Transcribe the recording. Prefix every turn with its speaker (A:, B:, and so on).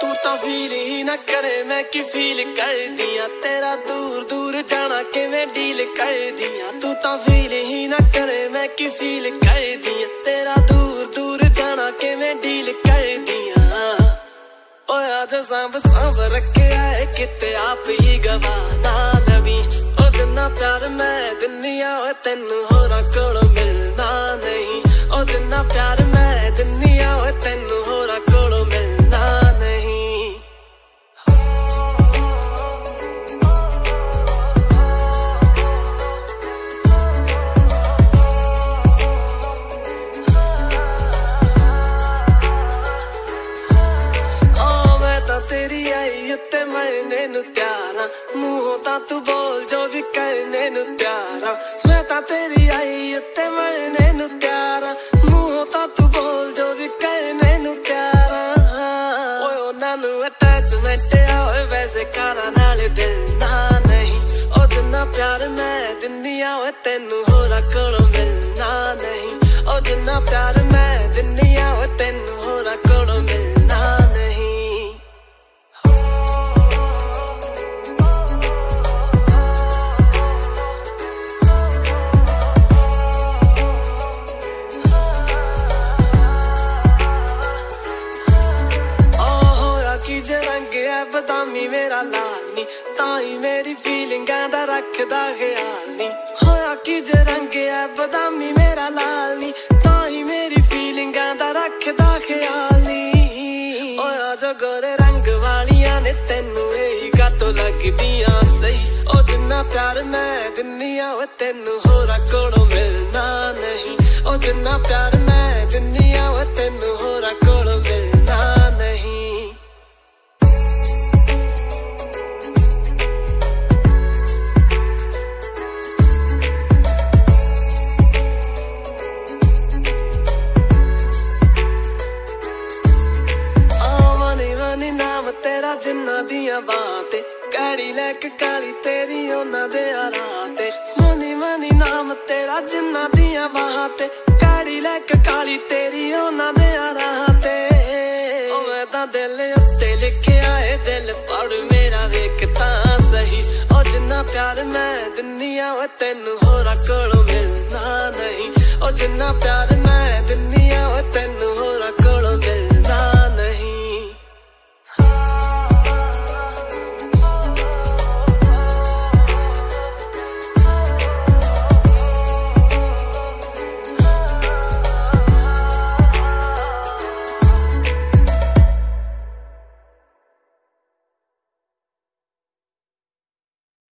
A: Feel ਹੀ ਨਾ ਕਰੇ, ਮੈਂ ਕੀ ਫੀਲ ਕਰਦੀਆਂ? ਤੇਰਾ ਦੂਰ ਦੂਰ ਜਾਣਾ ਕਿਵੇਂ ਡੀਲ ਕਰਦੀਆਂ? ਤੂੰ ਤਾਂ ਫੀਲ ਹੀ ਨਾ ਕਰੇ, ਮੈਂ ਕੀ ਫੀਲ ਕਰਦੀਆਂ? ਤੇਰਾ ਦੂਰ ਦੂਰ ਜਾਣਾ ਕਿਵੇਂ ਡੀਲ ਕਰਦੀਆਂ? ਓਏ, ਅੱਜ ਸੰਭ ਸੰਭ ਰੱਖਿਆ ਏ ਕਿਤੇ ਆਪ ਹੀ ਗਵਾ ਨਾ ਲਵੀ ਉਹ ਦਿਨਾ ਪਿਆਰ ਮੈਂ ਦਿੰਨੀਆ ਓਏ, ਤੈਨੂੰ ਮੂੰਹੋਂ ਤਾਂ ਤੂੰ ਬੋਲ ਜੋ ਵੀ ਕਰਨੇ ਨੂੰ ਤਿਆਰਾਂ ਮੈਂ ਤਾਂ ਤੇਰੀ ਆਈ ਉੱਤੇ ਮਰਨੇ ਨੂੰ ਤਿਆਰਾਂ ਮੂੰਹੋਂ ਤਾਂ ਤੂੰ ਬੋਲ ਜੋ ਵੀ ਕਰਨੇ ਨੂੰ ਤਿਆਰਾਂ ਓਏ, ਉਹਨਾਂ ਨੂੰ ਅਟੈਚਮੈਂਟ ਆ। ਓਏ, ਵੈਸੇ ਕਾਰਾਂ ਨਾਲ ਦਿਲ ਨਾ ਨਹੀਂ। ਉਹ ਜਿੰਨਾ ਪਿਆਰ ਮੈਂ ਦਿੰਨੀਆ ਓਏ, ਤੈਨੂੰ ਹੋਰਾਂ ਕੋਲੋਂ ਮਿਲਣਾ ਨਹੀਂ। ਉਹ ਜਿੰਨਾ ਪਿਆਰ ਮੈਂ ਦਿੰਨੀਆ ਓਏ, ਤੈਨੂੰ ਹੋਰਾਂ ਕੋਲੋਂ ਮਿਲਣਾ ਐ ਮੇਰਾ ਲਾਲ ਨੀ ਤਾਂ ਹੀ ਮੇਰੀ ਫੀਲਿੰਗਾਂ ਦਾ ਰੱਖਦਾ ਖਿਆਲ ਨੀ ਹੋਇਆ ਕੀ ਜੇ ਰੰਗ ਐ, ਬਦਾਮੀ ਮੇਰਾ ਲਾਲ ਨੀ ਤਾਂ ਹੀ ਮੇਰੀ ਫੀਲਿੰਗਾਂ ਦਾ ਰੱਖਦਾ ਖਿਆਲ ਨੀ ਓਏ ਜੋ ਗੋਰੇ ਰੰਗ ਵਾਲੀਆਂ ਨੇ ਤੈਨੂੰ ਇਹੀ ਕਾਤੋਂ ਲੱਗਦੀਆਂ ਸਹੀ। ਉਹ ਜਿੰਨਾ ਪਿਆਰ ਮੈਂ ਦਿੰਨੀਆ ਓਏ ਤੈਨੂੰ ਹੋਰਾਂ ਕੋਲੋਂ ਮਿਲਣਾ ਨਹੀਂ। ਉਹ ਜਿੰਨਾ ਪਿਆਰ ਮੈਂ ਨਾਮ ਤੇਰਾ ਜਿੰਨਾ ਦੀਆਂ ਬਾਤੇ ਕਾੜੀ ਲੈ ਕੇ ਕਾਲੀ ਤੇਰੀ, ਉਹਨਾਂ ਦੇ ਆਰਾਂ ਤੇ। ਮਨੀ ਮਨੀ ਨਾਮ ਤੇਰਾ, ਜਿੰਨਾ ਦੀਆਂ ਬਾਤੇ ਕਾੜੀ ਲੈ ਕੇ ਕਾਲੀ ਤੇਰੀ, ਉਹਨਾਂ ਦੇ ਆਰਾਂ ਤੇ। ਓ ਮੈਂ ਤਾਂ ਦਿਲ ਉੱਤੇ ਲਿਖਿਆ ਏ, ਦਿਲ ਪੜ ਮੇਰਾ ਵੇਖ ਤਾਂ ਸਹੀ। ਓ ਜਿੰਨਾ ਪਿਆਰ ਮੈਂ ਦਿੰਨੀਆ ਓ ਤੈਨੂੰ ਹੋਰਾਂ ਕੋਲੋਂ ਮਿਲਣਾ ਨਹੀਂ। ਓ ਜਿੰਨਾ ਪਿਆਰ